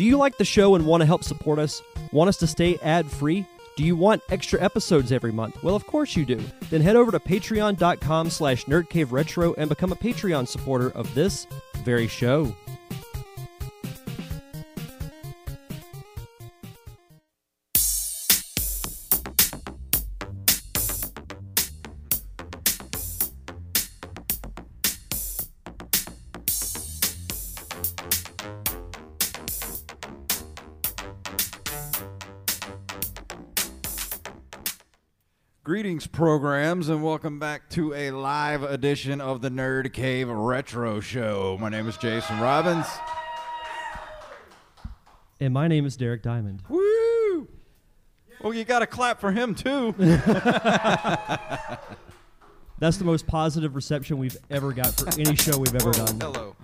Do you like the show and want to help support us? Want us to stay ad free? Do you want extra episodes every month? Well, of course you do. Then head over to patreon.com slash nerdcaveretro and become a Patreon supporter of this very show. Programs, and welcome back to a live edition of the Nerd Cave Retro Show. My name is Jason Robbins. And my name is Derek Diamond. Woo! Well, you got to clap for him, too. That's the most positive reception we've ever got for any show we've ever Whoa, done. Hello.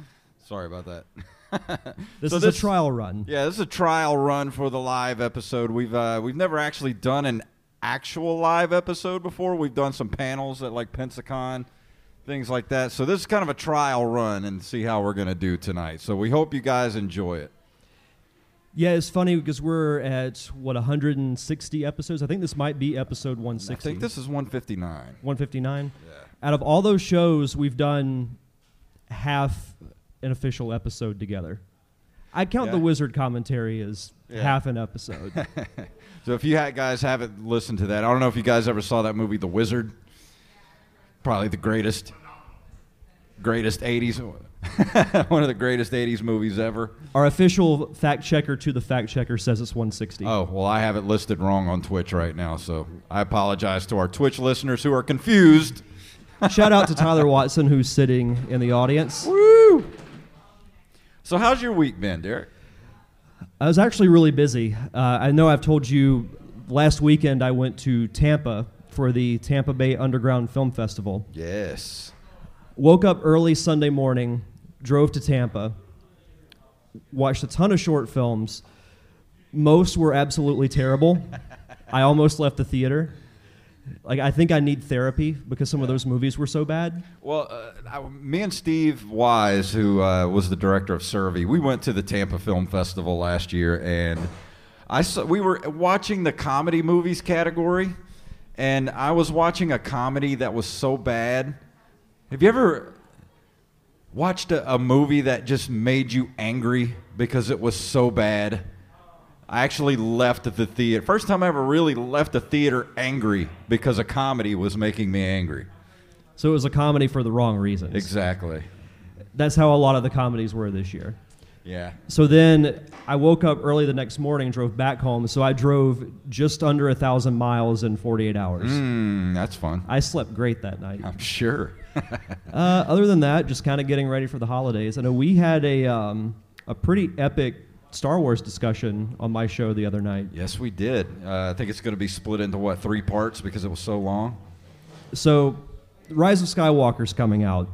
Sorry about that. This So is a trial run. Yeah, this is a trial run for the live episode. We've uh, we've never actually done an actual live episode before. We've done some panels at like Pensacon, things like that. So this is kind of a trial run and see how we're gonna do tonight. So we hope you guys enjoy it. Yeah, it's funny because we're at what 160 episodes. I think this might be episode 160. I think this is 159. 159. Yeah. Out of all those shows, we've done half an official episode together. I count the wizard commentary as Yeah. half an episode. So if you guys haven't listened to that, I don't know if you guys ever saw that movie, The Wizard. Probably the greatest, greatest '80s, one of the greatest '80s movies ever. Our official fact checker to the fact checker says it's 160. Oh well, I have it listed wrong on Twitch right now, so I apologize to our Twitch listeners who are confused. Shout out to Tyler Watson who's sitting in the audience. Woo! So how's your week been, Derek? I was actually really busy. Uh, I know I've told you last weekend I went to Tampa for the Tampa Bay Underground Film Festival. Yes. Woke up early Sunday morning, drove to Tampa, watched a ton of short films. Most were absolutely terrible. I almost left the theater. Like I think I need therapy because some of those movies were so bad. Well, uh, I, me and Steve Wise, who uh, was the director of Survey, we went to the Tampa Film Festival last year, and I saw, we were watching the comedy movies category, and I was watching a comedy that was so bad. Have you ever watched a, a movie that just made you angry because it was so bad? I actually left the theater. First time I ever really left the theater angry because a comedy was making me angry. So it was a comedy for the wrong reasons. Exactly. That's how a lot of the comedies were this year. Yeah. So then I woke up early the next morning, drove back home. So I drove just under a thousand miles in 48 hours. Mm, that's fun. I slept great that night. I'm sure. Uh, other than that, just kind of getting ready for the holidays. I know we had a um, a pretty epic Star Wars discussion on my show the other night. yes, we did. Uh, I think it's going to be split into what three parts because it was so long. So, Rise of Skywalker's coming out.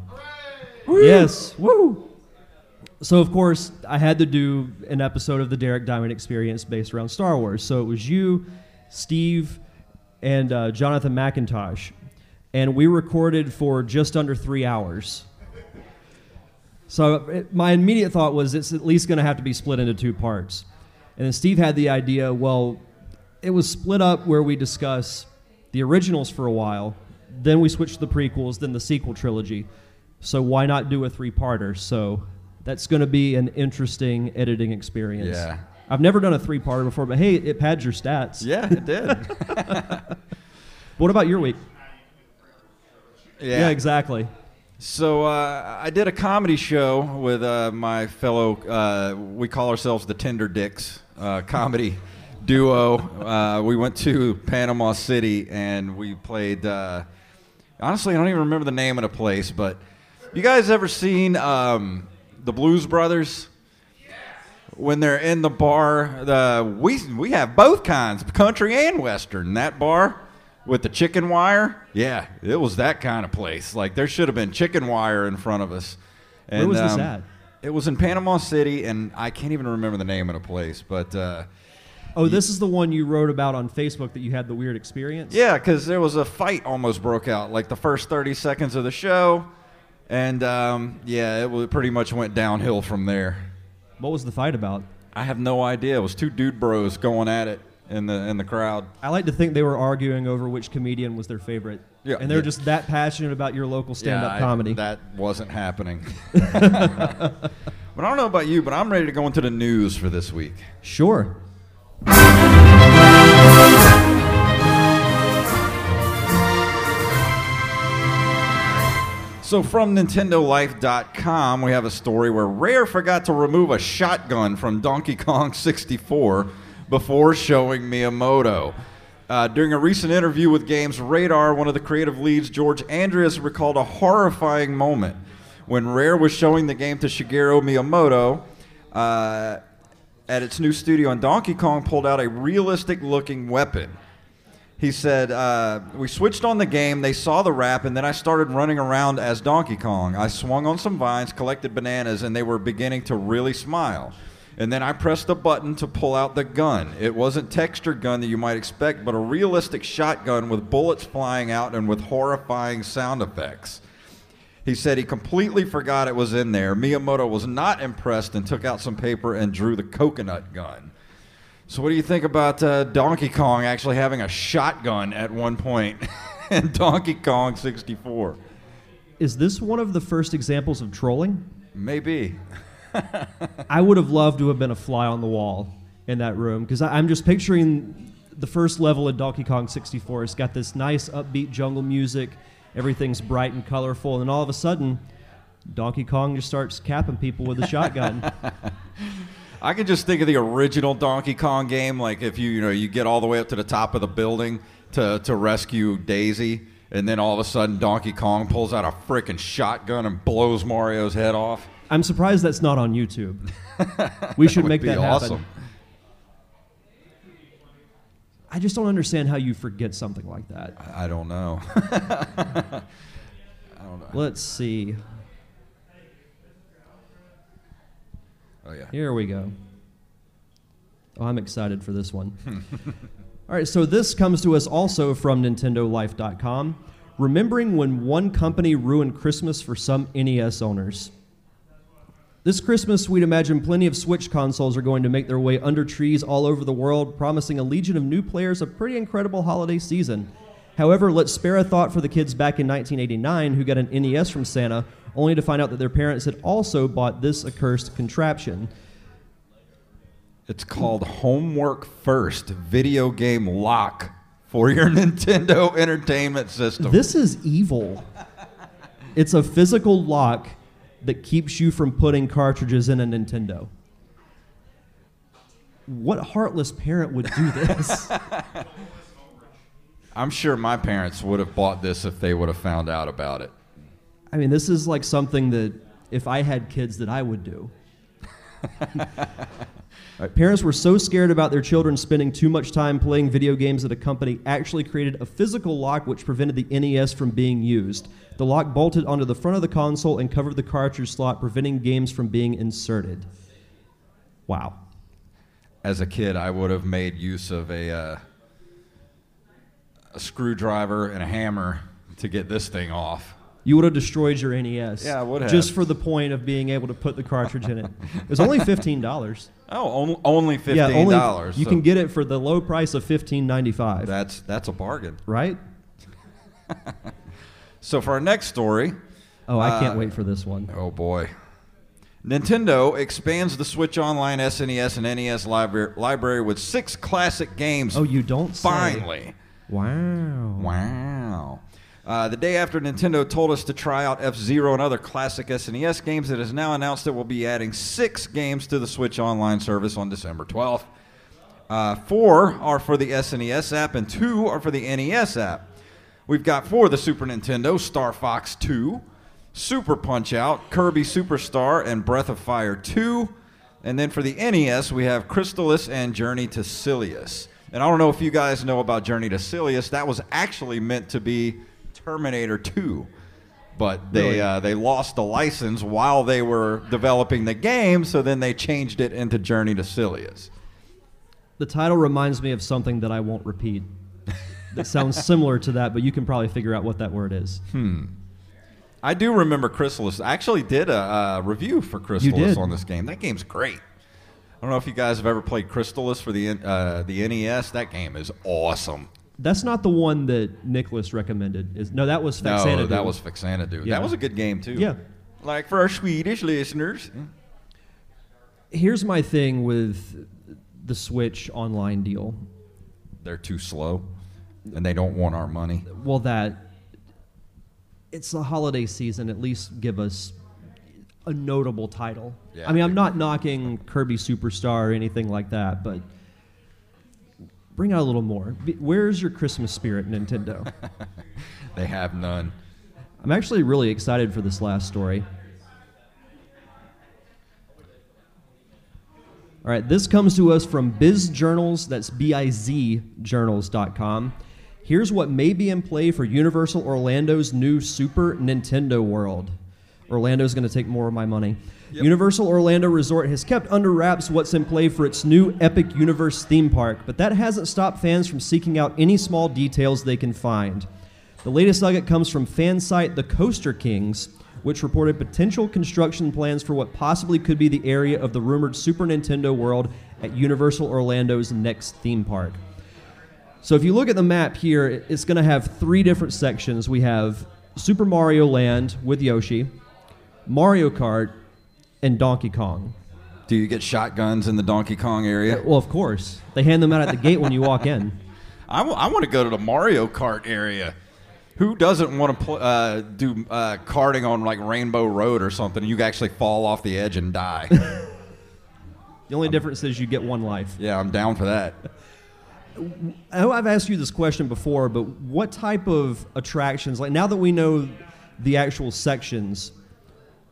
Yes, woo! So of course, I had to do an episode of the Derek Diamond Experience based around Star Wars. So it was you, Steve, and uh, Jonathan McIntosh, and we recorded for just under three hours. So it, my immediate thought was it's at least going to have to be split into two parts. And then Steve had the idea, well, it was split up where we discuss the originals for a while, then we switch to the prequels, then the sequel trilogy. So why not do a three-parter? So that's going to be an interesting editing experience. Yeah. I've never done a three-parter before, but hey, it pads your stats. Yeah, it did. What about your week? yeah. Yeah, exactly. So uh, I did a comedy show with uh, my fellow. Uh, we call ourselves the Tender Dicks uh, comedy duo. Uh, we went to Panama City and we played. Uh, honestly, I don't even remember the name of the place, but you guys ever seen um, the Blues Brothers? When they're in the bar, the we we have both kinds, country and western. That bar with the chicken wire, yeah, it was that kind of place. Like there should have been chicken wire in front of us. And, Where was this um, at? It was in Panama City, and I can't even remember the name of the place, but. Uh, Oh, this is the one you wrote about on Facebook that you had the weird experience? Yeah, because there was a fight almost broke out, like the first 30 seconds of the show. And um, yeah, it pretty much went downhill from there. What was the fight about? I have no idea. It was two dude bros going at it in the in the crowd. I like to think they were arguing over which comedian was their favorite. Yeah, and they're yeah. just that passionate about your local stand-up Yeah, I- comedy. that wasn't happening. but I don't know about you, but I'm ready to go into the news for this week. sure. So from NintendoLife.com, we have a story where Rare forgot to remove a shotgun from Donkey Kong 64 before showing Miyamoto. Uh, during a recent interview with Games Radar, one of the creative leads, George Andreas, recalled a horrifying moment when Rare was showing the game to Shigeru Miyamoto. Uh, at its new studio, and Donkey Kong pulled out a realistic-looking weapon. He said, uh, We switched on the game, they saw the rap, and then I started running around as Donkey Kong. I swung on some vines, collected bananas, and they were beginning to really smile. And then I pressed a button to pull out the gun. It wasn't textured gun that you might expect, but a realistic shotgun with bullets flying out and with horrifying sound effects. He said he completely forgot it was in there. Miyamoto was not impressed and took out some paper and drew the coconut gun. So, what do you think about uh, Donkey Kong actually having a shotgun at one point in Donkey Kong 64? Is this one of the first examples of trolling? Maybe. I would have loved to have been a fly on the wall in that room because I'm just picturing the first level of Donkey Kong 64. It's got this nice upbeat jungle music, everything's bright and colorful, and all of a sudden, Donkey Kong just starts capping people with a shotgun. I can just think of the original Donkey Kong game, like if you you know you get all the way up to the top of the building to to rescue Daisy, and then all of a sudden Donkey Kong pulls out a freaking shotgun and blows Mario's head off. I'm surprised that's not on YouTube. We should make that awesome. happen. I just don't understand how you forget something like that. I don't know. Let's see. oh yeah. Here we go. Oh, I'm excited for this one. All right, so this comes to us also from NintendoLife.com. Remembering when one company ruined Christmas for some NES owners. This Christmas, we'd imagine plenty of Switch consoles are going to make their way under trees all over the world, promising a legion of new players a pretty incredible holiday season. However, let's spare a thought for the kids back in 1989 who got an NES from Santa, only to find out that their parents had also bought this accursed contraption. It's called Homework First Video Game Lock for your Nintendo Entertainment System. This is evil. It's a physical lock that keeps you from putting cartridges in a Nintendo. What heartless parent would do this? I'm sure my parents would have bought this if they would have found out about it. I mean, this is like something that if I had kids that I would do. Right, parents were so scared about their children spending too much time playing video games that a company actually created a physical lock which prevented the NES from being used. The lock bolted onto the front of the console and covered the cartridge slot, preventing games from being inserted. Wow. As a kid, I would have made use of a, uh, a screwdriver and a hammer to get this thing off. You would have destroyed your NES. Yeah, I would have. Just for the point of being able to put the cartridge in it. It was only $15. Oh, only fifteen yeah, only dollars. you can get it for the low price of $15.95. That's that's a bargain. right? So for our next story, Oh, I can't Uh, wait for this one. oh boy, Nintendo expands the Switch Online SNES and NES library, library with six classic games. Oh, you don't say. finally! Wow. Wow. Uh, the day after Nintendo told us to try out F Zero and other classic SNES games, it has now announced that we'll be adding six games to the Switch Online service on December 12th. Uh, four are for the SNES app, and two are for the NES app. We've got for the Super Nintendo Star Fox 2, Super Punch Out, Kirby Superstar, and Breath of Fire 2. And then for the NES, we have Crystalis and Journey to Silius. And I don't know if you guys know about Journey to Silius. That was actually meant to be Terminator 2. But they Really? uh, they lost the license while they were developing the game, so then they changed it into Journey to Silius. The title reminds me of something that I won't repeat. that sounds similar to that, but you can probably figure out what that word is. Hmm. I do remember Crystalis. I actually did a uh, review for Crystalis on this game. That game's great. I don't know if you guys have ever played Crystalis for the uh, the NES. That game is awesome. That's not the one that Nicholas recommended. Is no, that was No, that was Faxanadu. Yeah. That was a good game too. Yeah. Like for our Swedish listeners. Here's my thing with the Switch online deal. They're too slow, and they don't want our money. Well, that it's the holiday season. At least give us a notable title. Yeah, I mean, I I'm not knocking Kirby Superstar or anything like that, but bring out a little more. Be- Where's your Christmas spirit, Nintendo? They have none. I'm actually really excited for this last story. All right, this comes to us from Biz Journals, that's B I Z journals.com. Here's what may be in play for Universal Orlando's new Super Nintendo World. Orlando's going to take more of my money. Universal Orlando Resort has kept under wraps what's in play for its new Epic Universe theme park, but that hasn't stopped fans from seeking out any small details they can find. The latest nugget comes from fan site The Coaster Kings, which reported potential construction plans for what possibly could be the area of the rumored Super Nintendo World at Universal Orlando's next theme park. So if you look at the map here, it's going to have three different sections. We have Super Mario Land with Yoshi, Mario Kart, and Donkey Kong. Do you get shotguns in the Donkey Kong area? Well, of course. They hand them out at the gate when you walk in. I want to go to the Mario Kart area. Who doesn't want to pl- uh, do uh, karting on like Rainbow Road or something? You actually fall off the edge and die. The only difference is you get one life. yeah, I'm down for that. I know I've asked you this question before, but what type of attractions, like now that we know the actual sections,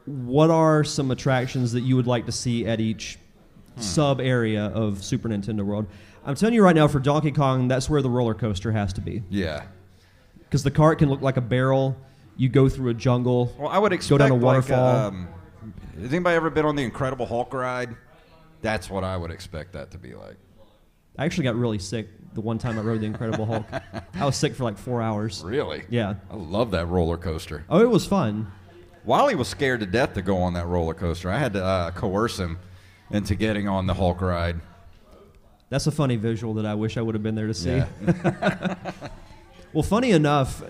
what are some attractions that you would like to see at each sub area of Super Nintendo World? I'm telling you right now, for Donkey Kong, that's where the roller coaster has to be. Yeah. Because the cart can look like a barrel. You go through a jungle. Well, I would Go expect down a like, waterfall. um, has anybody ever been on the Incredible Hulk ride? That's what I would expect that to be like. I actually got really sick the one time I rode the Incredible Hulk. I was sick for like four hours. Really? Yeah. I love that roller coaster. Oh, it was fun. Wally was scared to death to go on that roller coaster. I had to uh, coerce him into getting on the Hulk ride. That's a funny visual that I wish I would have been there to see. Yeah. Well, funny enough,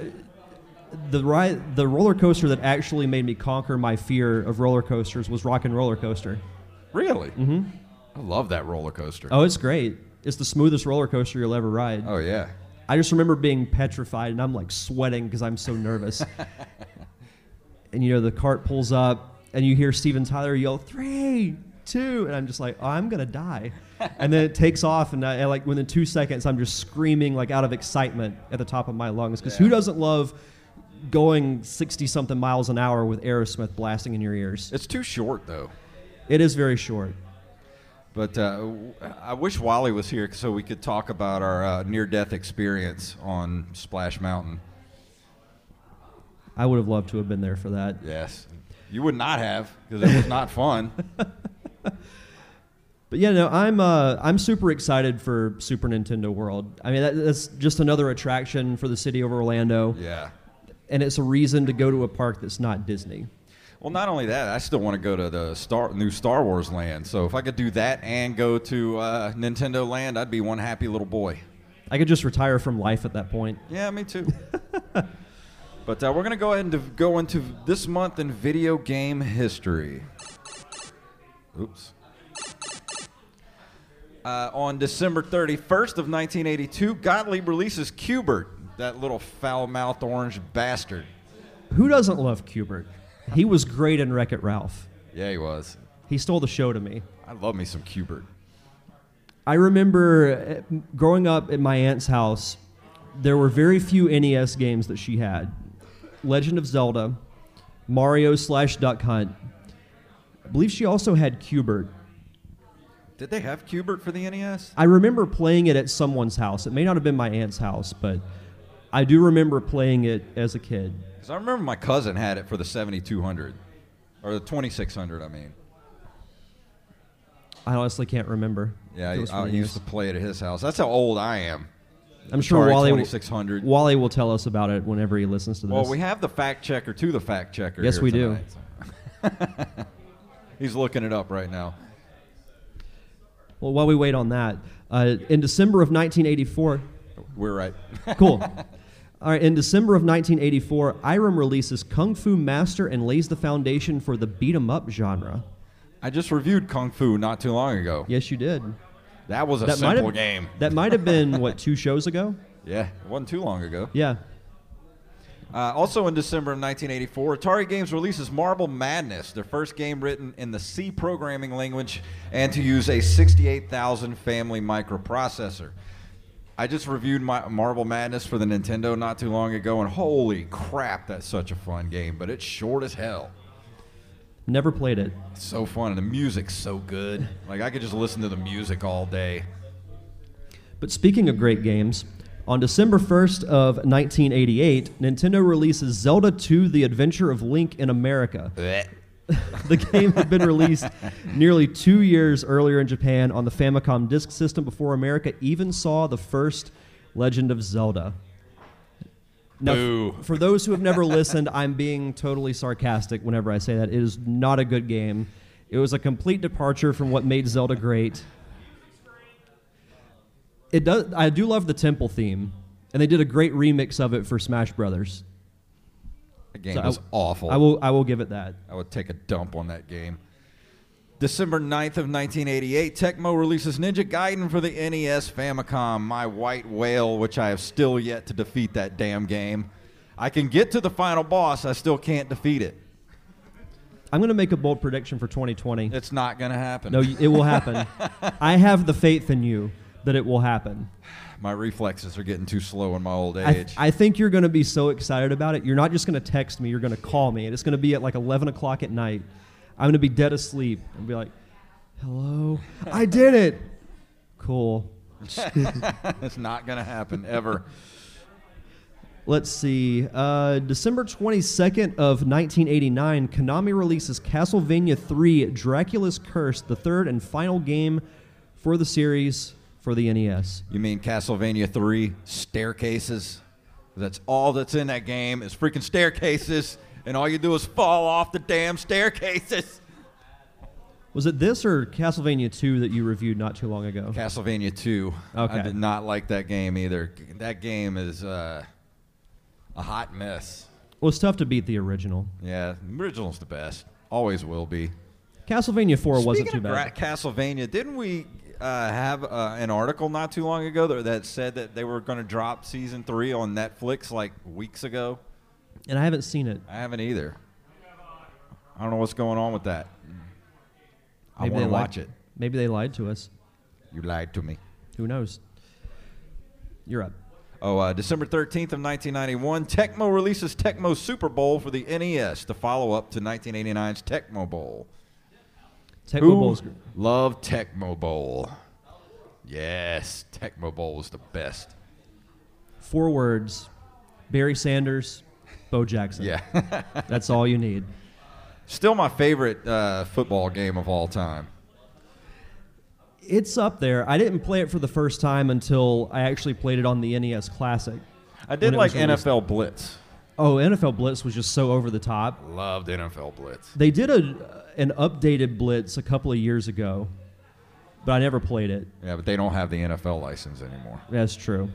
the ride, the roller coaster that actually made me conquer my fear of roller coasters was Rock and Roller Coaster. really? Mm-hmm. I love that roller coaster. Oh, it's great. It's the smoothest roller coaster you'll ever ride. Oh, yeah. I just remember being petrified and I'm like sweating because I'm so nervous. and you know, the cart pulls up and you hear Steven Tyler yell, three, two. And I'm just like, oh, I'm to die. and then it takes off. And I, I, like within two seconds, I'm just screaming like out of excitement at the top of my lungs. Because who doesn't love going 60 something miles an hour with Aerosmith blasting in your ears? It's too short, though. It is very short. But uh, I wish Wally was here so we could talk about our uh, near-death experience on Splash Mountain. I would have loved to have been there for that. Yes, you would not have because it was not fun. But yeah, no, I'm uh, I'm super excited for Super Nintendo World. I mean, that, that's just another attraction for the city of Orlando, yeah. and it's a reason to go to a park that's not Disney. Well, not only that, I still want to go to the Star new Star Wars land. So if I could do that and go to uh, Nintendo Land, I'd be one happy little boy. I could just retire from life at that point. Yeah, me too. but uh, we're gonna go ahead and go into this month in video game history. Oops. Uh, on December 31st of 1982, Gottlieb releases Q*bert, that little foul-mouthed orange bastard. Who doesn't love Q*bert? He was great in Wreck It Ralph. Yeah, he was. He stole the show to me. I love me some Q*bert. I remember uh, growing up at my aunt's house, there were very few NES games that she had Legend of Zelda, Mario slash Duck Hunt. I believe she also had Q*bert. Did they have Q*bert for the NES? I remember playing it at someone's house. It may not have been my aunt's house, but I do remember playing it as a kid. Because I remember my cousin had it for the 7200. Or the 2600, I mean. I honestly can't remember. Yeah, I, I uh, used to play it at his house. That's how old I am. I'm sure Atari Wally, 2600. Wally will tell us about it whenever he listens to this. Well, we have the fact checker to the fact checker. Yes, we do. tonight, so. He's looking it up right now. Well, while we wait on that, uh, in December of 1984, We're right. cool. All right, in December of 1984, Irem releases Kung Fu Master and lays the foundation for the beat 'em up genre. I just reviewed Kung Fu not too long ago. Yes, you did. That was a That simple have game. That might have been what two shows ago. Yeah, it wasn't too long ago. Yeah. Uh, also in December of 1984, Atari Games releases Marble Madness, their first game written in the C programming language and to use a 68,000 family microprocessor. I just reviewed my Marble Madness for the Nintendo not too long ago, and holy crap, that's such a fun game, but it's short as hell. Never played it. It's so fun, and the music's so good. Like, I could just listen to the music all day. But speaking of great games, on December 1st of 1988, Nintendo releases Zelda 2: The Adventure of Link in America. the game had been released nearly two years earlier in Japan on the Famicom Disk System before America even saw the first Legend of Zelda. Now, Boo. for those who have never listened, I'm being totally sarcastic whenever I say that. It is not a good game. It was a complete departure from what made Zelda great. It does. I do love the temple theme, and they did a great remix of it for Smash Brothers. The game So I- awful. I will. I will give it that. I would take a dump on that game. December 9th of 1988, Tecmo releases Ninja Gaiden for the NES Famicom, my white whale, which I have still yet to defeat that damn game. I can get to the final boss, I still can't defeat it. I'm going to make a bold prediction for 2020. It's not going to happen. No, it will happen. I have the faith in you that it will happen. my reflexes are getting too slow in my old I, age. I think you're going to be so excited about it. You're not just going to text me, you're going to call me. And it's going to be at like 11 o'clock at night. I'm going to be dead asleep and be like, hello? I did it. Cool. it's not going to happen ever. Let's see. Uh, December 22nd of 1989, Konami releases Castlevania 3 Dracula's Curse, the third and final game for the series for the NES. You mean Castlevania 3 staircases? That's all that's in that game is freaking staircases, and all you do is fall off the damn staircases. Was it this or Castlevania 2 that you reviewed not too long ago? Castlevania 2. Okay. I did not like that game either. That game is uh, a hot mess. Well, it's tough to beat the original. Yeah, the original's the best. Always will be. Castlevania 4 wasn't too bad. Castlevania, didn't we uh, have uh, an article not too long ago that, that said that they were going to drop season three on Netflix like weeks ago? And I haven't seen it. I haven't either. I don't know what's going on with that. I Maybe want they to lied- watch it. Maybe they lied to us. You lied to me. Who knows? You're up. Oh, uh, December 13th of 1991, Tecmo releases Tecmo Super Bowl for the NES, the follow-up to 1989's Tecmo Bowl. Tecmo Who Bowl's gr- love Tecmo Bowl? Yes, Tecmo Bowl is the best. four words: Barry Sanders, Bo Jackson. Yeah. That's all you need. Still my favorite uh, football game of all time. It's up there. I didn't play it for the first time until I actually played it on the NES Classic. I did like. NFL Blitz. Oh, NFL Blitz was just so over the top. Loved NFL Blitz. They did a an updated Blitz a couple of years ago, but I never played it. Yeah, but they don't have the NFL license anymore. That's true.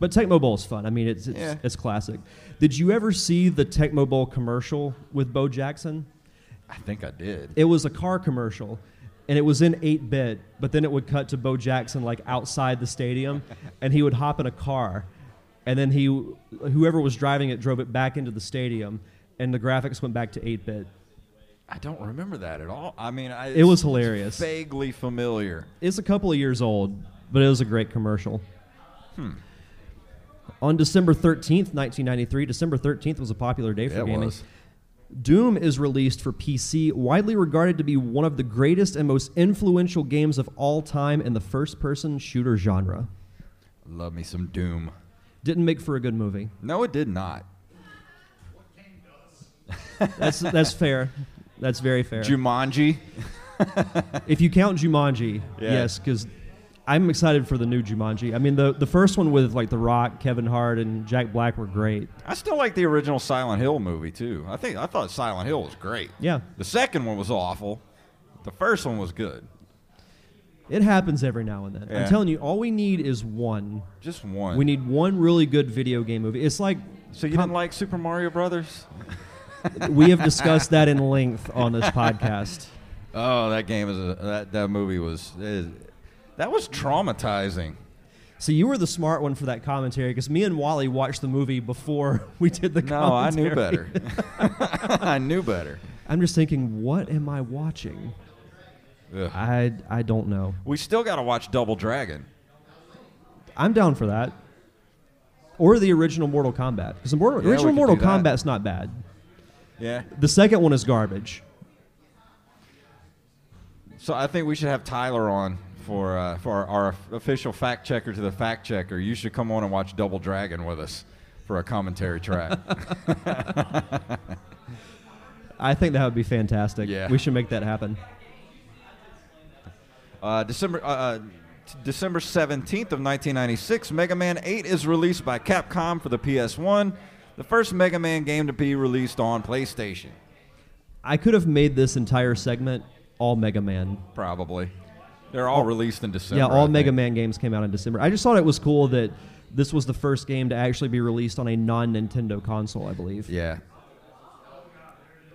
But Tecmo Bowl is fun. I mean, it's it's, Yeah. it's classic. Did you ever see the Tecmo Bowl commercial with Bo Jackson? I think I did. It was a car commercial, and it was in 8 bit, but then it would cut to Bo Jackson like outside the stadium, and he would hop in a car, and then he, whoever was driving it, drove it back into the stadium, and the graphics went back to 8 bit. I don't remember that at all. I mean, I, It was hilarious. Vaguely familiar. It's a couple of years old, but it was a great commercial. Hmm. On December 13th, 1993, December 13th was a popular day for Yeah, gaming. was. Doom is released for PC, widely regarded to be one of the greatest and most influential games of all time in the first person shooter genre. Love me some Doom. Didn't make for a good movie. No, it did not. That's, that's fair. That's very fair. Jumanji. if you count Jumanji, Yeah. yes, because I'm excited for the new Jumanji. I mean, the, the first one with like The Rock, Kevin Hart, and Jack Black were great. I still like the original Silent Hill movie too. I think I thought Silent Hill was great. Yeah. The second one was awful. The first one was good. It happens every now and then. Yeah. I'm telling you, all we need is one. Just one. We need one really good video game movie. It's like So you didn't like Super Mario Brothers? we have discussed that in length on this podcast. Oh, that game is a, that that movie was that was traumatizing. So you were the smart one for that commentary because me and Wally watched the movie before we did the No, I knew better. I knew better. I'm just thinking, what am I watching? Ugh. I I don't know. We still got to watch Double Dragon. I'm down for that. Or the original Mortal Kombat because the Mortal, Yeah, original Mortal. Kombat's not bad. Yeah. The second one is garbage. So I think we should have Tyler on for uh, for our, official fact checker to the fact checker. You should come on and watch Double Dragon with us for a commentary track. I think that would be fantastic. Yeah. We should make that happen. Uh, December uh, uh, December seventeenth of nineteen ninety six, Mega Man Eight is released by Capcom for the PS One, the first Mega Man game to be released on PlayStation. I could have made this entire segment all Mega Man. Probably, they're all released in December. yeah, all I Mega think. Man games came out in December. I just thought it was cool that this was the first game to actually be released on a non Nintendo console, I believe. Yeah,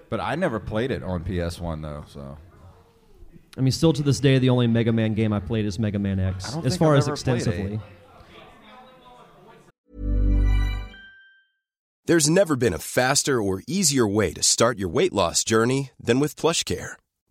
but I never played it on PS One though. So I mean, still to this day, the only Mega Man game I played is Mega Man X, as far I've as extensively. There's never been a faster or easier way to start your weight loss journey than with PlushCare.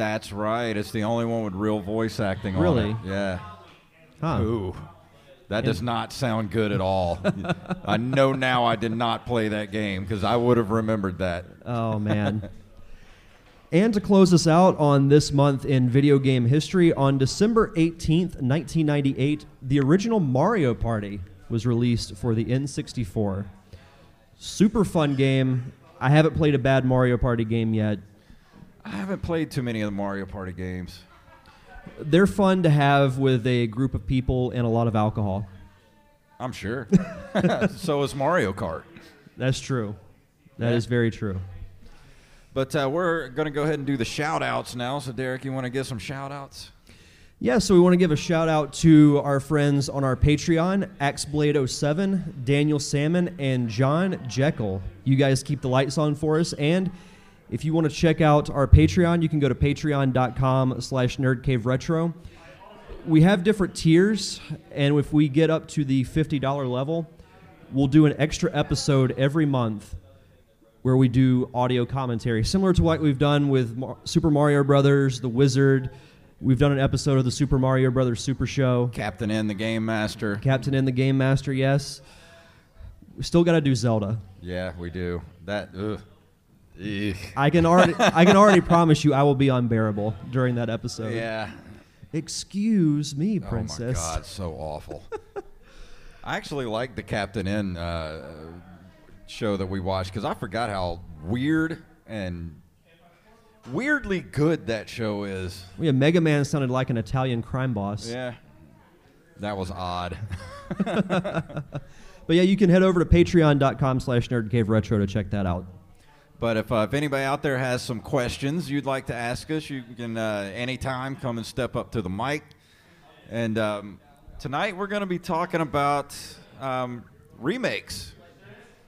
That's right. It's the only one with real voice acting on Really? it. Yeah. Huh. Ooh. That does not sound good at all. I know now I did not play that game because I would have remembered that. Oh man. and to close us out on this month in video game history, on December 18th, 1998, the original Mario Party was released for the N64. Super fun game. I haven't played a bad Mario Party game yet. I haven't played too many of the Mario Party games. They're fun to have with a group of people and a lot of alcohol. I'm sure. so is Mario Kart. That's true. That Yeah. is very true. But uh, we're going to go ahead and do the shout outs now. So, Derek, you want to give some shout outs? Yeah, so we want to give a shout out to our friends on our Patreon, AxeBlade07, Daniel Salmon, and John Jekyll. You guys keep the lights on for us. And if you want to check out our Patreon, you can go to patreon.com slash nerdcaveretro. We have different tiers, and if we get up to the $50 level, we'll do an extra episode every month where we do audio commentary, similar to what we've done with Mar- Super Mario Brothers, The Wizard. We've done an episode of the Super Mario Brothers Super Show. Captain N, the Game Master. Captain N the Game Master, yes. We still got to do Zelda. Yeah, we do. That, ugh. I can already, I can already promise you, I will be unbearable during that episode. Yeah. Excuse me, princess. Oh my God, so awful. I actually like the Captain N uh, show that we watched because I forgot how weird and weirdly good that show is. Yeah, Mega Man sounded like an Italian crime boss. Yeah, that was odd. But yeah, you can head over to patreon.com slash nerdcaveretro to check that out. But if, uh, if anybody out there has some questions you'd like to ask us, you can uh, anytime come and step up to the mic. And um, tonight we're going to be talking about um, remakes.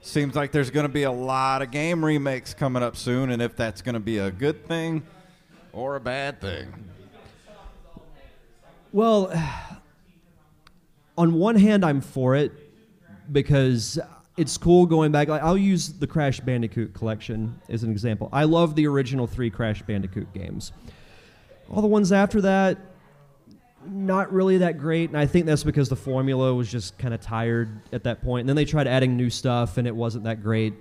Seems like there's going to be a lot of game remakes coming up soon, and if that's going to be a good thing or a bad thing. Well, on one hand, I'm for it because it's cool going back. Like, I'll use the Crash Bandicoot collection as an example. I love the original three Crash Bandicoot games. All the ones after that, not really that great, and I think that's because the formula was just kind of tired at that point. And then they tried adding new stuff, and it wasn't that great.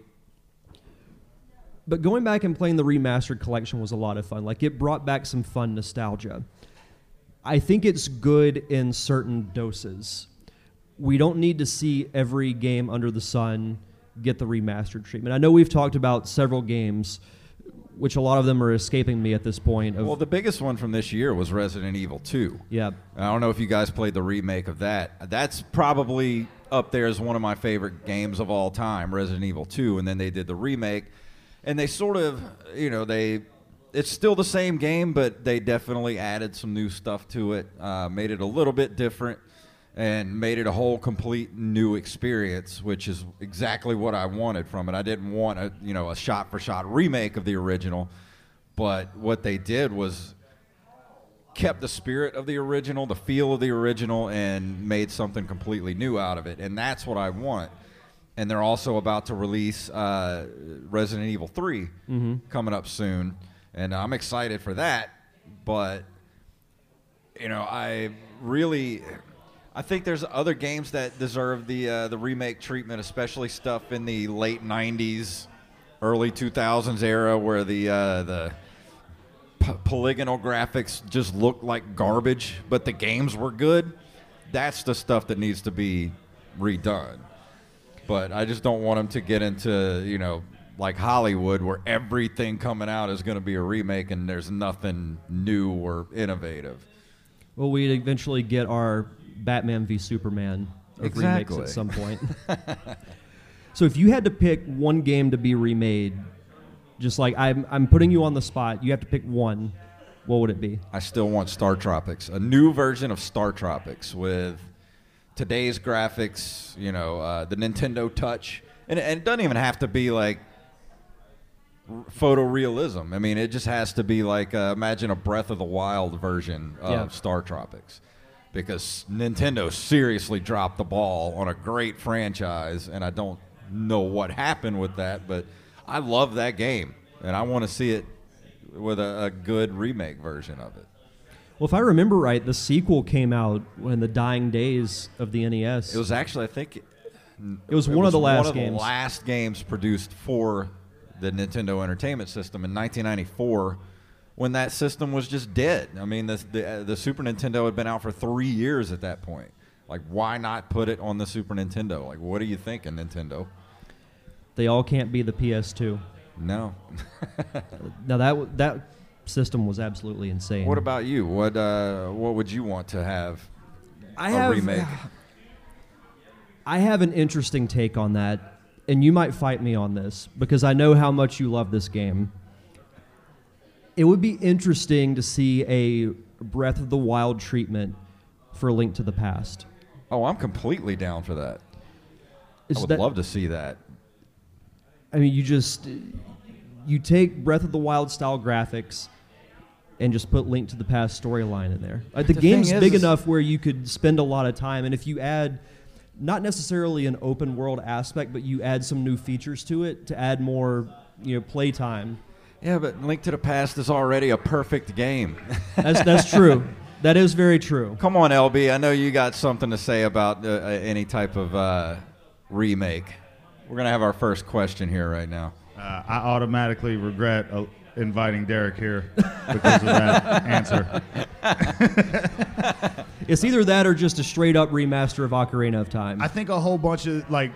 But going back and playing the remastered collection was a lot of fun. Like it brought back some fun nostalgia. I think it's good in certain doses. We don't need to see every game under the sun get the remastered treatment. I know we've talked about several games, which a lot of them are escaping me at this point. Of, Well, the biggest one from this year was Resident Evil 2. yeah, I don't know if you guys played the remake of that. That's probably up there as one of my favorite games of all time, Resident Evil 2. And then they did the remake, and they sort of, you know, they. It's still the same game, but they definitely added some new stuff to it, uh, made it a little bit different, and made it a whole complete new experience, which is exactly what I wanted from it. I didn't want a you know a shot for shot remake of the original, but what they did was kept the spirit of the original, the feel of the original, and made something completely new out of it. And that's what I want. And they're also about to release uh, Resident Evil 3 coming up soon. And I'm excited for that. But, you know, I really. I think there's other games that deserve the uh, the remake treatment, especially stuff in the late '90s, early 2000s era, where the uh, the p- polygonal graphics just looked like garbage, but the games were good. That's the stuff that needs to be redone. But I just don't want them to get into, you know, like Hollywood where everything coming out is going to be a remake and there's nothing new or innovative. well, we'd eventually get our Batman v Superman of Exactly. remakes at some point. so if you had to pick one game to be remade, just like I'm, I'm putting you on the spot, you have to pick one. What would it be? I still want Star Tropics, a new version of Star Tropics with today's graphics, you know, uh, the Nintendo Touch, and, and it doesn't even have to be like r- photorealism. I mean, it just has to be like uh, imagine a Breath of the Wild version of Yeah. Star Tropics, because Nintendo seriously dropped the ball on a great franchise, and I don't know what happened with that, but I love that game, and I want to see it with a, a good remake version of it. Well, if I remember right, the sequel came out in the dying days of the NES. It was actually, I think, it, It was one of the last of games. the last games produced for the Nintendo Entertainment System in 1994, when that system was just dead. I mean, the the, uh, the Super Nintendo had been out for three years at that point. Like, why not put it on the Super Nintendo? Like, what are you thinking, Nintendo? they all can't be the PS2. No. Now that that system was absolutely insane. What about you? What uh, what would you want to have? I a have remake. I have an interesting take on that, and you might fight me on this because I know how much you love this game. It would be interesting to see a Breath of the Wild treatment for Link to the Past. Oh, I'm completely down for that. Is I would that- love to see that. I mean, you just you take Breath of the Wild style graphics and just put Link to the Past storyline in there. Uh, like, the, The game's is- big is- enough where you could spend a lot of time, and if you add not necessarily an open world aspect, but you add some new features to it to add more, you know, playtime. Yeah, but Link to the Past is already a perfect game. That's that's true. That is very true. Come on, LB. I know you got something to say about uh, uh, any type of uh, remake. We're gonna have our first question here right now. Uh, I automatically regret uh, inviting Derek here because of that answer. It's either that or just a straight up remaster of Ocarina of Time. I think a whole bunch of like,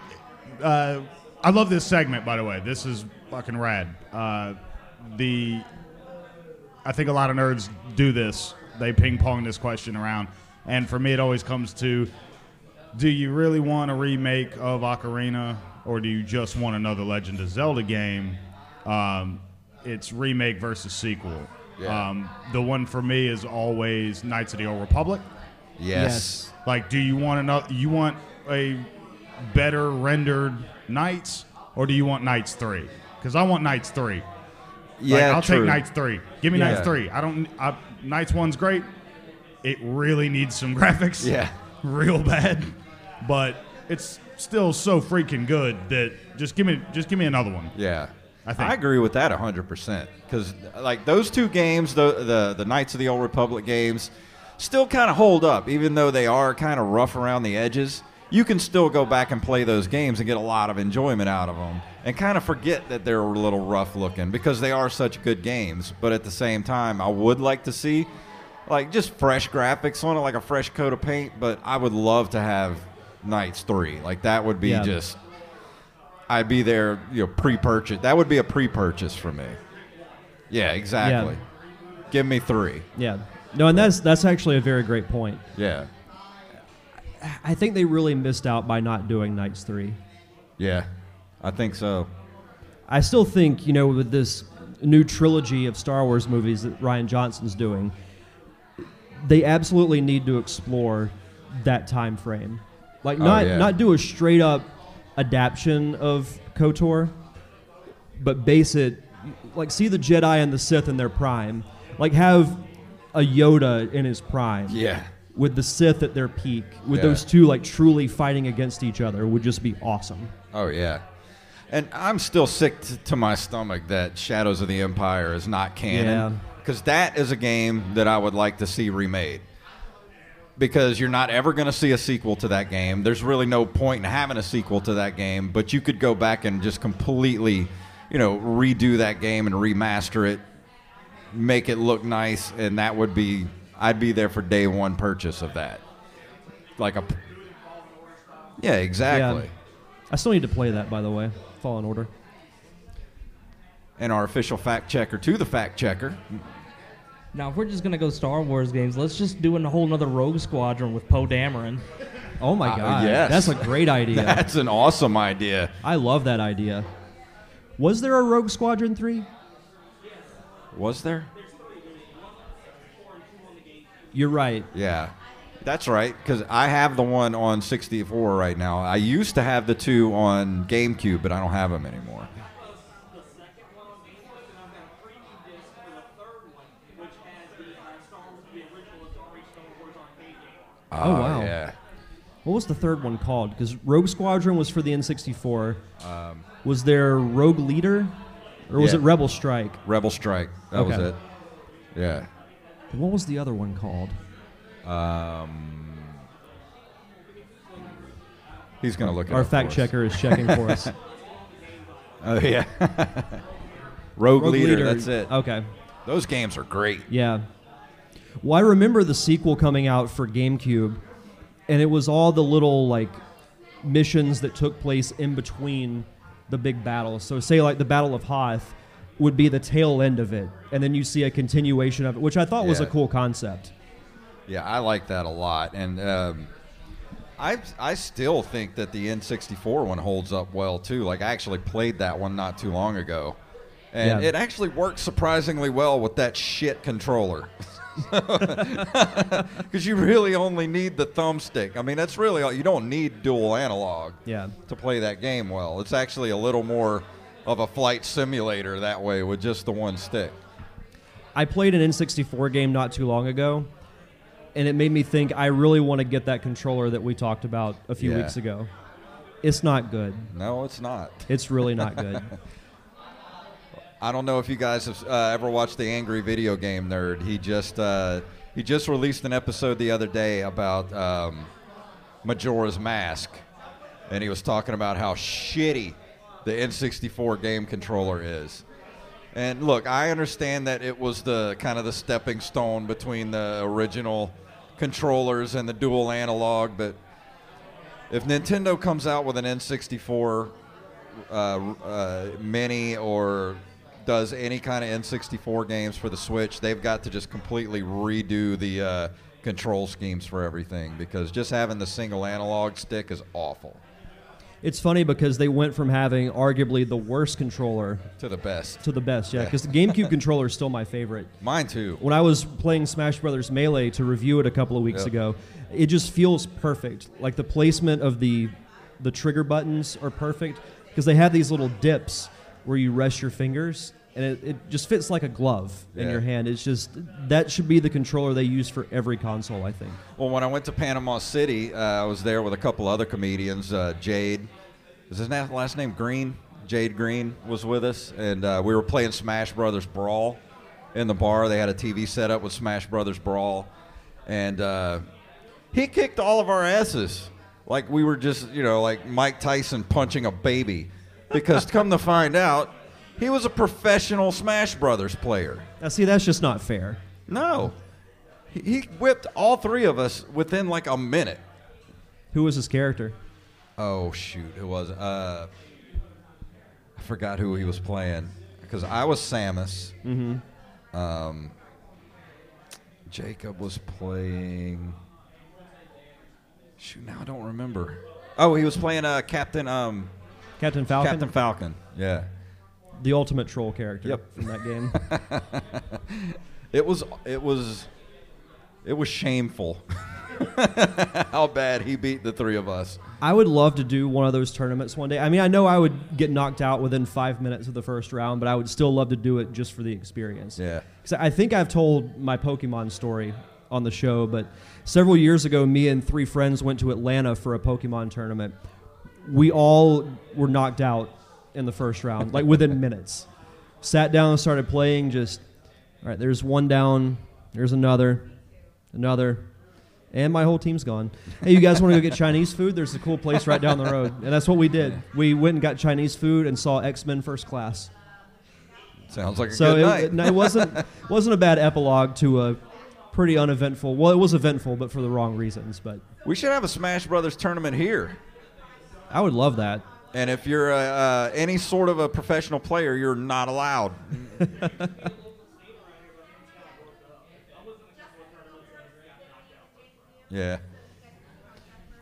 uh, I love this segment by the way. This is fucking rad. The, I think a lot of nerds do this. They ping pong this question around, and for me, it always comes to, do you really want a remake of Ocarina, or do you just want another Legend of Zelda game? Um, it's remake versus sequel. Yeah. Um, the one for me is always Knights of the Old Republic. Yes. Like, do you want another? You want a better rendered Knights, or do you want Knights three? Because I want Knights three. Yeah, like, I'll true. take Knights three. Give me Yeah. Knights three. I don't. I, Knights one's great. It really needs some graphics. Yeah. real bad, but it's still so freaking good that just give me just give me another one. Yeah. I think. I agree with that 100% because like those two games the, the the knights of the old republic games still kind of hold up even though they are kind of rough around the edges you can still go back and play those games and get a lot of enjoyment out of them and kind of forget that they're a little rough looking because they are such good games but at the same time i would like to see like just fresh graphics on it like a fresh coat of paint but i would love to have knights 3 like that would be Yeah. just I'd be there, you know, pre-purchase. That would be a pre-purchase for me. Yeah, exactly. Give me three. yeah. No, and that's that's actually a very great point. Yeah, I think they really missed out by not doing Knights 3. yeah, I think so. I still think, you know, with this new trilogy of Star Wars movies that Rian Johnson's doing, they absolutely need to explore that time frame. Like Oh, not yeah. not do a straight up adaptation of KOTOR, but base it like see the Jedi and the Sith in their prime. Like have a Yoda in his prime. Yeah, With the Sith at their peak, with Yeah. those two like truly fighting against each other would just be awesome. oh yeah. And I'm still sick t- to my stomach that Shadows of the Empire is not canon because that is a game that I would like to see remade. Because you're not ever going to see a sequel to that game. There's really no point in having a sequel to that game, but you could go back and just completely, you know, redo that game and remaster it, make it look nice, and that would be I'd be there for day one purchase of that. Like a Yeah, exactly. Yeah. I still need to play that, by the way. Fallen Order. And our official fact checker to the fact checker. Now, if we're just gonna go Star Wars games, let's just do a whole nother Rogue Squadron with Poe Dameron. Oh my Uh, god, yes. that's a great idea. That's an awesome idea. I love that idea. Was there a Rogue Squadron three? Was there? You're right. Yeah. That's right, because I have the one on 64 right now. I used to have the two on GameCube, but I don't have them anymore. Oh, wow. Yeah. What was the third one called? Because Rogue Squadron was for the N64. was there Rogue Leader, or was Um, yeah. it Rebel Strike? Rebel Strike. That was it. Yeah. What was the other one called? Um, he's going to look at it Our fact checker is checking for us. Oh, yeah. Rogue, Rogue Leader, Leader. That's it. Okay. Those games are great. Yeah. Well, I remember the sequel coming out for GameCube, and it was all the little like missions that took place in between the big battles. So, say like the Battle of Hoth, would be the tail end of it, and then you see a continuation of it, which I thought was a cool concept. Yeah, I like that a lot, and um, I I still think that the N64 one holds up well too. Like I actually played that one not too long ago, and Yeah. it actually works surprisingly well with that shit controller. Because you really only need the thumbstick. I mean, that's really all. You don't need dual analog Yeah. to play that game well. It's actually a little more of a flight simulator that way with just the one stick. I played an N64 game not too long ago, and it made me think I really want to get that controller that we talked about a few Yeah. weeks ago. It's not good. No, it's not. It's really not good. I don't know if you guys have uh, ever watched the Angry Video Game Nerd. He just uh, he just released an episode the other day about um, Majora's Mask, and he was talking about how shitty the N64 game controller is. And look, I understand that it was the kind of the stepping stone between the original controllers and the dual analog, but if Nintendo comes out with an N64 uh, uh, mini or does any kind of N64 games for the Switch, they've got to just completely redo the uh, control schemes for everything because just having the single analog stick is awful it's funny because they went from having arguably the worst controller to the best. to the best. Yeah, because the GameCube controller is still my favorite. Mine too. When I was playing Smash Brothers Melee to review it a couple of weeks Yep. ago, it just feels perfect. Like the placement of the the trigger buttons are perfect because they have these little dips where you rest your fingers and it, it just fits like a glove in your hand. It's just that should be the controller they use for every console, I think. Well, when I went to Panama City, uh, I was there with a couple other comedians. Uh, Jade, is his last name Green? Jade Green was with us, and uh, we were playing Smash Brothers Brawl in the bar. They had a TV set up with Smash Brothers Brawl, and uh, he kicked all of our asses like we were just, you know, like Mike Tyson punching a baby. Because come to find out, he was a professional Smash Brothers player. Now, see, that's just not fair. No. He- He whipped all three of us within like a minute. Who was his character? Oh shoot, who was it? Uh, I forgot who he was playing because I was Samus. Mm-hmm. Um, Jacob was playing. Shoot, now I don't remember. Oh, he was playing uh, Captain um, Captain Falcon, Captain Falcon. Yeah. The ultimate troll character Yep. from that game. It was it was it was shameful how bad he beat the three of us. I would love to do one of those tournaments one day. I mean, I know I would get knocked out within five minutes of the first round, but I would still love to do it just for the experience. Yeah. 'Cause I think I've told my Pokemon story on the show, but several years ago, me and three friends went to Atlanta for a Pokemon tournament. We all were knocked out in the first round, like within minutes. Sat down and started playing. Just all right. There's one down. There's another, another, and my whole team's gone. Hey, you guys want to go get Chinese food? There's a cool place right down the road, and that's what we did. We went and got Chinese food and saw X Men First Class. Sounds like a So good it, night. it, it wasn't wasn't a bad epilogue to a pretty uneventful. Well, it was eventful, but for the wrong reasons. But we should have a Smash Brothers tournament here. I would love that. And if you're uh, uh, any sort of a professional player, you're not allowed. yeah.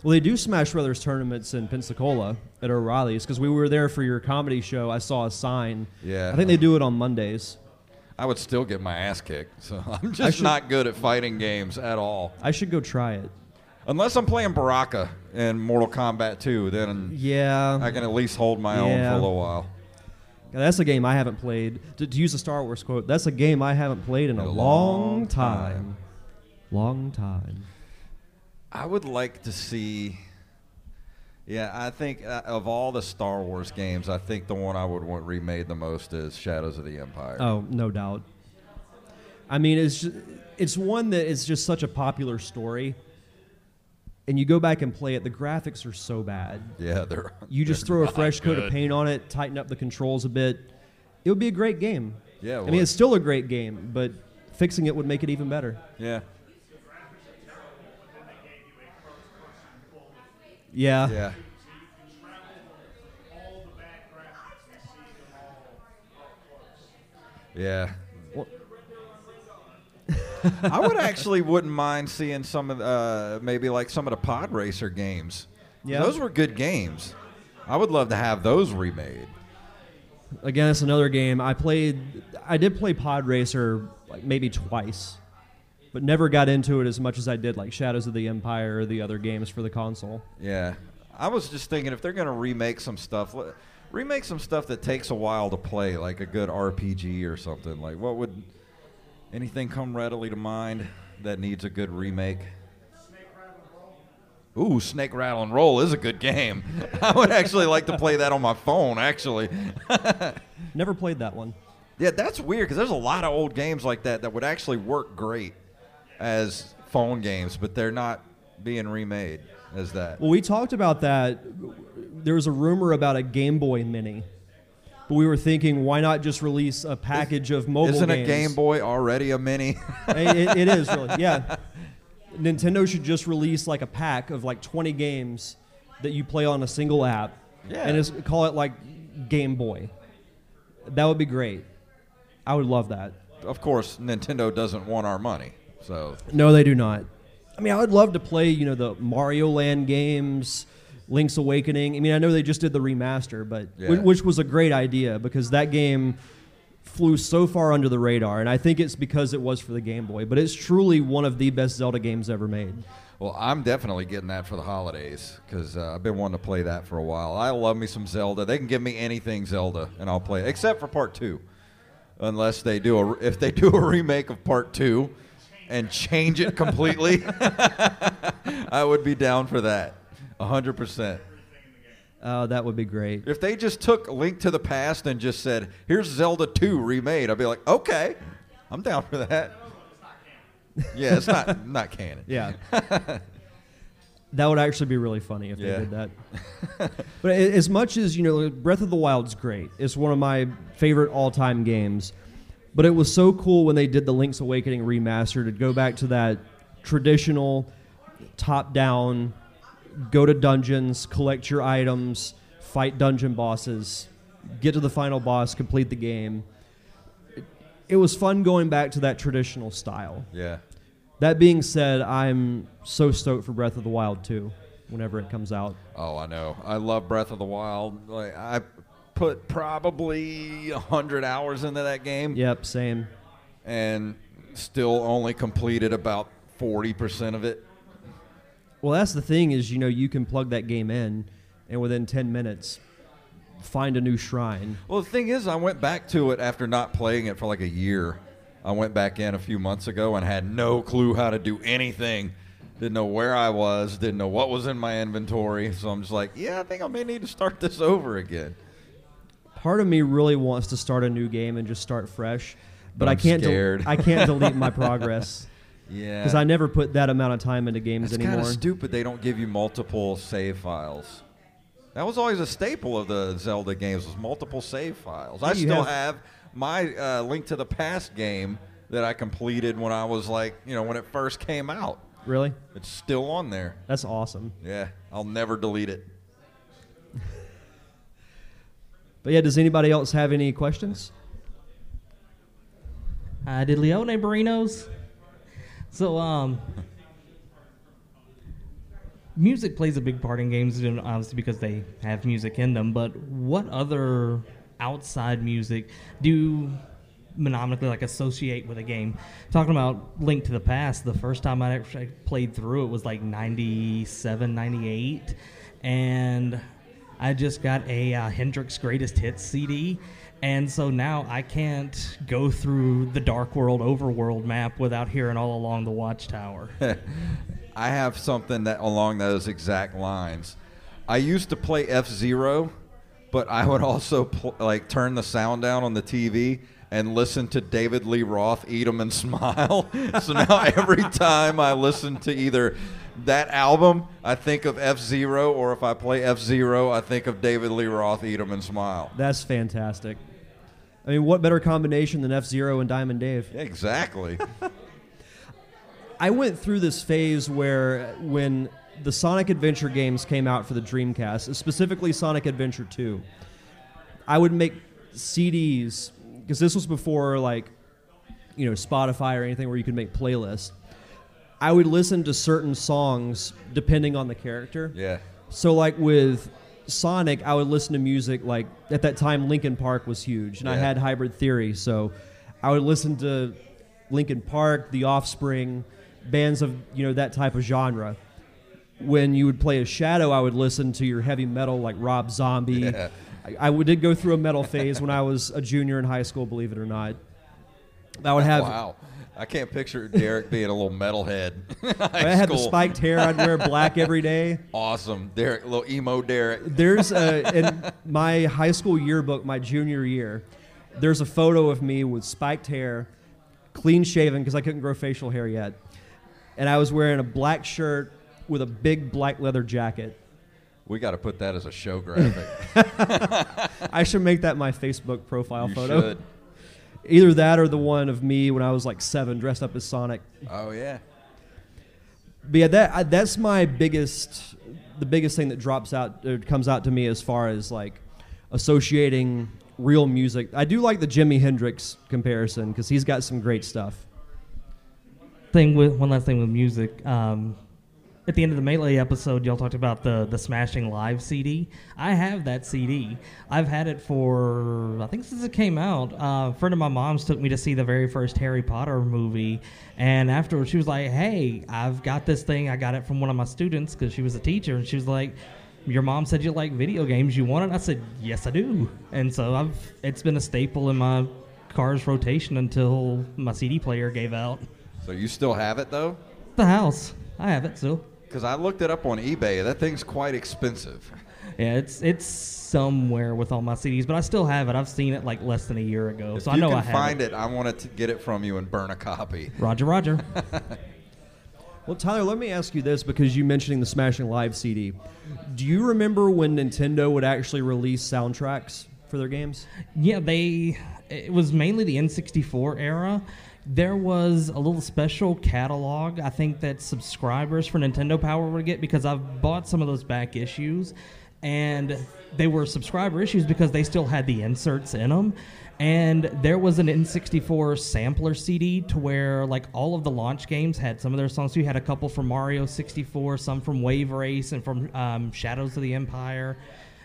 Well, they do Smash Brothers tournaments in Pensacola at O'Reilly's because we were there for your comedy show. I saw a sign. Yeah. I think they do it on Mondays. I would still get my ass kicked. So I'm just should- not good at fighting games at all. I should go try it. Unless I'm playing Baraka in Mortal Kombat 2, then Yeah, I can at least hold my own for a little while. That's a game I haven't played. To, to use a Star Wars quote, that's a game I haven't played in a, A long, long time. time. Long time. I would like to see. Yeah, I think uh, of all the Star Wars games, I think the one I would want remade the most is Shadows of the Empire. Oh, no doubt. I mean, it's just, it's one that is just such a popular story, and you go back and play it. The graphics are so bad. Yeah, they're. You just they're throw a fresh coat good. of paint on it, tighten up the controls a bit. It would be a great game. Yeah, I mean, it's still a great game, but fixing it would make it even better. Yeah. Yeah. Yeah. Yeah. I would actually wouldn't mind seeing some of the, uh, maybe like some of the pod racer games. Yeah. those were good games. I would love to have those remade. Again, it's another game I played. I did play Pod Racer like maybe twice, but never got into it as much as I did like Shadows of the Empire or the other games for the console. Yeah, I was just thinking if they're gonna remake some stuff, remake some stuff that takes a while to play, like a good RPG or something. Like what would anything come readily to mind that needs a good remake? Ooh, Snake Rattle and Roll is a good game. I would actually like to play that on my phone. Actually, Never played that one. yeah, that's weird because there's a lot of old games like that that would actually work great as phone games, but they're not being remade as that. Well, we talked about that. There was a rumor about a Game Boy Mini, but we were thinking, why not just release a package of mobile games. Isn't games? a Game Boy already a mini? it, it- it is really, yeah. Nintendo should just release like a pack of like 20 games that you play on a single app, Yeah. and just call it like Game Boy. That would be great. I would love that. of course, Nintendo doesn't want our money. So No, they do not. I mean, I would love to play, you know, the Mario Land games, Link's Awakening. I mean, I know they just did the remaster, but Yeah. whi- which was a great idea because that game flew so far under the radar, and I think it's because it was for the Game Boy. But it's truly one of the best Zelda games ever made. Well, I'm definitely getting that for the holidays because uh, I've been wanting to play that for a while. I love me some Zelda. They can give me anything Zelda, and I'll play it, except for Part Two, unless they do a if they do a remake of Part Two and change it completely. I would be down for that, hundred percent. Uh, that would be great. If they just took Link to the Past and just said, "Here's Zelda 2 remade," I'd be like, "Okay, I'm down for that." Yeah, it's not not canon. Yeah. that would actually be really funny if Yeah. they did that. but as much as, you know, Breath of the Wild's great. It's one of my favorite all-time games. But it was so cool when they did the Link's Awakening remaster to go back to that traditional top-down go to dungeons, collect your items, fight dungeon bosses, get to the final boss, complete the game. It, it was fun going back to that traditional style. Yeah. That being said, I'm so stoked for Breath of the Wild 2 whenever it comes out. Oh, I know. I love Breath of the Wild. Like I put probably hundred hours into that game, Yep, same. and still only completed about forty percent of it. Well, that's the thing is, you know, you can plug that game in and within 10 minutes find a new shrine. Well, the thing is, I went back to it after not playing it for like a year. I went back in a few months ago and had no clue how to do anything. Didn't know where I was. Didn't know what was in my inventory. So I'm just like, yeah, I think I may need to start this over again. Part of me really wants to start a new game and just start fresh, but, But I I'm can't del- I can't delete my progress Yeah. because I never put that amount of time into games It's kind anymore. of stupid they don't give you multiple save files. That was always a staple of the Zelda games was multiple save files. I Yeah, you still have- have, my uh, Link to the Past game that I completed when I was like, you know, when it first came out. really? It's still on there. That's awesome. Yeah, I'll never delete it. But yeah, does anybody else have any questions? Uh, did Leone Barinos? So, um, music plays a big part in games, obviously because they have music in them. But what other outside music do monomically like associate with a game? Talking about Link to the Past, the first time I actually played through it was like 97, 98, and I just got a uh, Hendrix Greatest Hits CD. And so now I can't go through the Dark World Overworld map without hearing all along the Watchtower. I have something that along those exact lines. I used to play F Zero, but I would also pl- like turn the sound down on the TV and listen to David Lee Roth "Eat 'Em and Smile." so now every time I listen to either that album, I think of F Zero, or if I play F Zero, I think of David Lee Roth "Eat 'Em and Smile." That's fantastic. I mean, what better combination than F Zero and Diamond Dave? Exactly. I went through this phase where when the Sonic Adventure games came out for the Dreamcast, specifically Sonic Adventure 2, I would make CDs because this was before like you know Spotify or anything where you could make playlists. I would listen to certain songs depending on the character. Yeah. So like with Sonic, I would listen to music like at that time Linkin Park was huge, and I had Hybrid Theory, so I would listen to Linkin Park, The Offspring, bands of you know that type of genre. When you would play a Shadow, I would listen to your heavy metal like Rob Zombie. Yeah. I, I did go through a metal phase when I was a junior in high school, believe it or not. I would have wow. I can't picture Derek being a little metalhead. I had the spiked hair. I'd wear black every day. Awesome, Derek, little emo Derek. There's a, in my high school yearbook, my junior year. There's a photo of me with spiked hair, clean shaven because I couldn't grow facial hair yet, and I was wearing a black shirt with a big black leather jacket. We got to put that as a show graphic. I should make that my Facebook profile You photo. should. Either that or the one of me when I was like seven, dressed up as Sonic. oh yeah. But yeah, that I, that's my biggest, the biggest thing that drops out, or comes out to me as far as like associating real music. I do like the Jimi Hendrix comparison because he's got some great stuff. thing with one last thing with music. Um, at the end of the melee episode, y'all talked about the the Smashing Live CD. I have that CD. I've had it for I think since it came out. Uh, a friend of my mom's took me to see the very first Harry Potter movie, and afterwards she was like, "Hey, I've got this thing. I got it from one of my students because she was a teacher, and she was like." Your mom said you like video games. You want it? I said yes, I do. And so I've. It's been a staple in my car's rotation until my CD player gave out. So you still have it though? The house. I have it still. Because I looked it up on eBay. That thing's quite expensive. Yeah, it's it's somewhere with all my CDs, but I still have it. I've seen it like less than a year ago, If so you I know can I have find it. it. I want to get it from you and burn a copy. Roger, Roger. Well, Tyler, let me ask you this because you mentioning the Smashing Live CD. Do you remember when Nintendo would actually release soundtracks for their games? yeah, they. It was mainly the N64 era. There was a little special catalog I think that subscribers for Nintendo Power would get because I've bought some of those back issues, and they were subscriber issues because they still had the inserts in them. And there was an N64 sampler CD to where like all of the launch games had some of their songs. So you had a couple from Mario 64, some from Wave Race, and from um, Shadows of the Empire,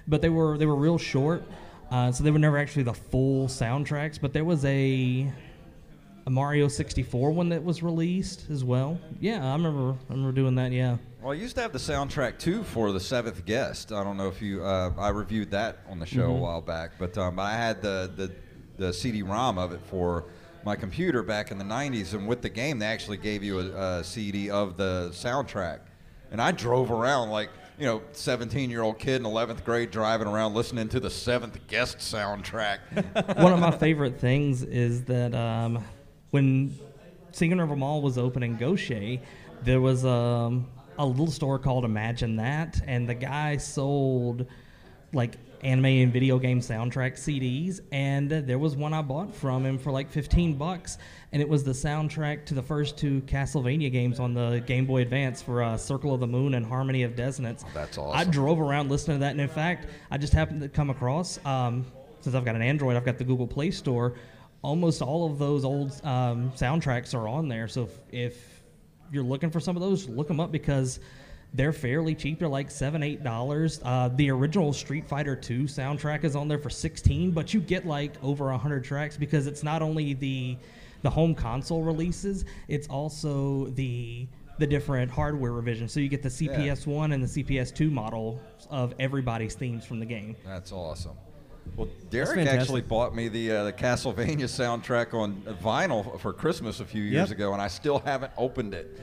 but they were they were real short, uh, so they were never actually the full soundtracks. But there was a a Mario 64 one that was released as well. Yeah, I remember I remember doing that. Yeah. Well, I used to have the soundtrack too for the Seventh Guest. I don't know if you. Uh, I reviewed that on the show a Mhm. while back, but um, I had the, the the CD-ROM of it for my computer back in the '90s, and with the game, they actually gave you a, a CD of the soundtrack, and I drove around like. You know, 17 year old kid in 11th grade driving around listening to the Seventh Guest soundtrack. one of my favorite things is that um, when Singing River Mall was open in Gautier, there was um, a little store called Imagine That, and the guy sold like anime and video game soundtrack CDs, and there was one I bought from him for like 15 bucks, and it was the soundtrack to the first two Castlevania games on the Game Boy Advance for uh, Circle of the Moon and Harmony of Dissonance. That's awesome. I drove around listening to that, and in fact, I just happened to come across um, since I've got an Android, I've got the Google Play Store. Almost all of those old um, soundtracks are on there. So if, if you're looking for some of those, look them up because they're fairly cheap. They're like seven, eight dollars. Uh, the original Street Fighter Two soundtrack is on there for sixteen, but you get like over hundred tracks because it's not only the the home console releases, it's also the the different hardware revisions. So you get the CPS one and the CPS two model of everybody's themes from the game. That's awesome. Well, Derek actually bought me the uh, the Castlevania soundtrack on vinyl for Christmas a few years Yep. ago, and I still haven't opened it,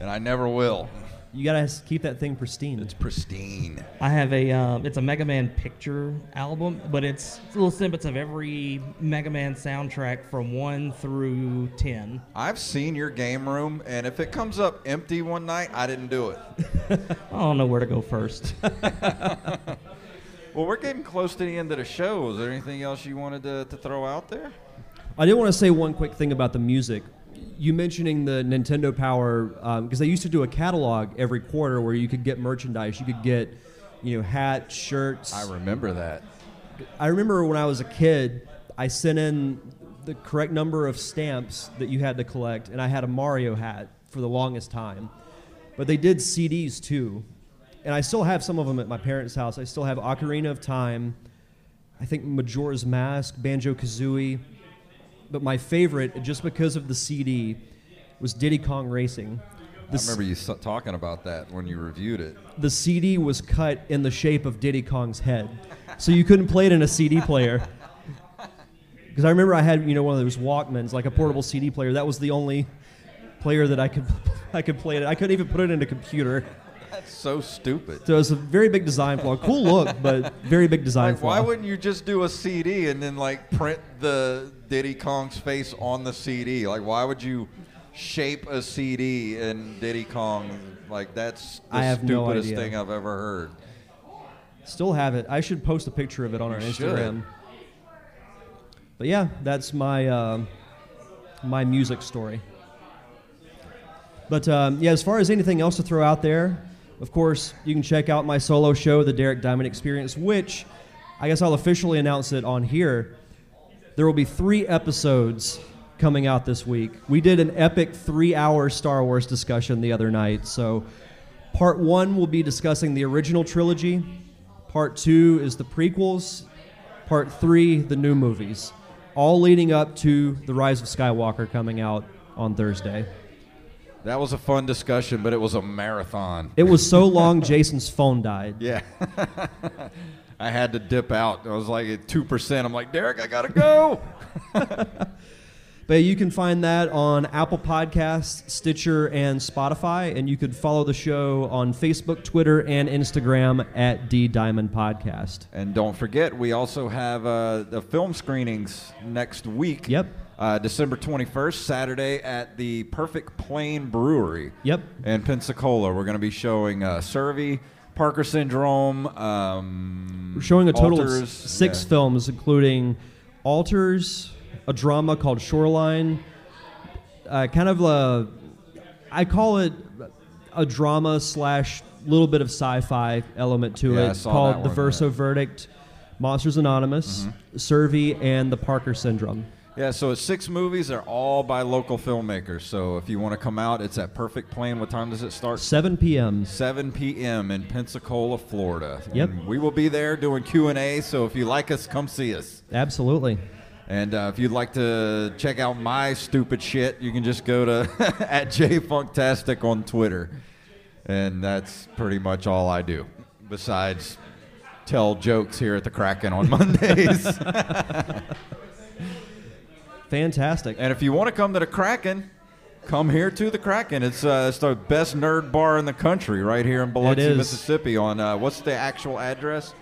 and I never will. You gotta keep that thing pristine. It's pristine. I have a um, it's a Mega Man picture album, but it's little snippets of every Mega Man soundtrack from one through ten. I've seen your game room, and if it comes up empty one night, I didn't do it. I don't know where to go first. Well, we're getting close to the end of the show. Is there anything else you wanted to, to throw out there? I did want to say one quick thing about the music. You mentioning the Nintendo Power um, because they used to do a catalog every quarter where you could get merchandise. You could get, you know, hats, shirts. I remember that. I remember when I was a kid, I sent in the correct number of stamps that you had to collect, and I had a Mario hat for the longest time. But they did CDs too, and I still have some of them at my parents' house. I still have Ocarina of Time, I think Majora's Mask, Banjo Kazooie, but my favorite, just because of the CD, was Diddy Kong Racing. I remember you s- talking about that when you reviewed it. the CD was cut in the shape of Diddy Kong's head, so you couldn't play it in a CD player. Because I remember I had you know one of those Walkmans, like a portable CD player. That was the only player that I could I could play it. I couldn't even put it in a computer. That's so stupid. So it was a very big design flaw. Cool look, but very big design Like, flaw. why wouldn't you just do a CD and then like print the Diddy Kong's face on the CD? Like, why would you shape a CD in Diddy Kong? Like, that's the I have no stupidest idea. thing I've ever heard. Still have it. I should post a picture of it on our You should. Instagram. But yeah, that's my um my music story. But um, yeah, as far as anything else to throw out there, of course, you can check out my solo show, The Derek Diamond Experience, which I guess I'll officially announce it on here. There will be three episodes coming out this week. We did an epic three hour Star Wars discussion the other night. So, part one will be discussing the original trilogy, part two is the prequels, part three, the new movies, all leading up to The Rise of Skywalker coming out on Thursday. That was a fun discussion, but it was a marathon. It was so long, Jason's phone died. Yeah. I had to dip out. I was like at 2%. I'm like, Derek, I got to go. But you can find that on Apple Podcasts, Stitcher, and Spotify. And you can follow the show on Facebook, Twitter, and Instagram at D Diamond Podcast. And don't forget, we also have uh, the film screenings next week. Yep. Uh, December 21st, Saturday at the Perfect Plain Brewery. Yep. In Pensacola. We're going to be showing uh, Survey, Parker Syndrome. Um, We're showing a total of Alters. s- six Yeah. films, including Alters, a drama called Shoreline, uh, kind of a, I call it a drama slash little bit of sci-fi element to Yeah, it, called The Verso Verdict, Monsters Anonymous, Mm-hmm. Survey, and The Parker Syndrome. Yeah, so it's six movies. They're all by local filmmakers. So if you want to come out, it's at Perfect Plain. What time does it start? 7 p.m. 7 p.m. in Pensacola, Florida. Yep. And we will be there doing Q&A, so if you like us, come see us. Absolutely. And uh, if you'd like to check out my stupid shit, you can just go to at jfunktastic on Twitter. And that's pretty much all I do, besides tell jokes here at the Kraken on Mondays. Fantastic. and if you want to come to the Kraken, come here to the Kraken. It's, uh, it's the best nerd bar in the country right here in Biloxi. Mississippi. On uh, what's the actual address?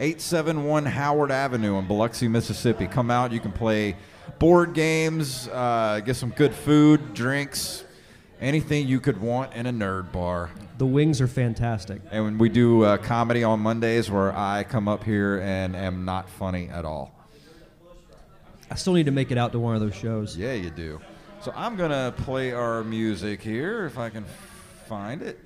871 Howard Avenue in Biloxi, Mississippi. Come out. You can play board games, uh, get some good food, drinks, anything you could want in a nerd bar. The wings are fantastic. And we do uh, comedy on Mondays where I come up here and am not funny at all. I still need to make it out to one of those shows. Yeah, you do. So I'm going to play our music here if I can find it.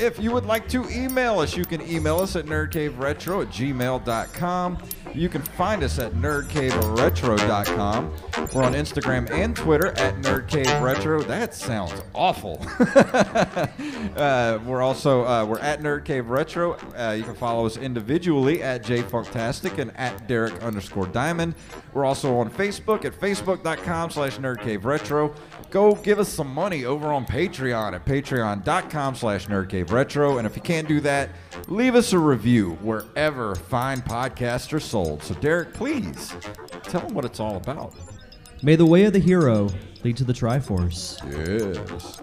If you would like to email us, you can email us at nerdcaveretro at gmail.com. You can find us at nerdcaveretro.com. We're on Instagram and Twitter at nerdcaveretro. That sounds awful. uh, we're also uh, we're at Nerd Cave Retro. Uh, you can follow us individually at jfunktastic and at Derek underscore Diamond. We're also on Facebook at facebook.com slash Nerd Cave Retro. Go give us some money over on Patreon at patreon.com slash Nerd Cave Retro. And if you can't do that, leave us a review wherever fine podcasts are sold. So Derek, please tell them what it's all about. May the way of the hero lead to the Triforce. Yes.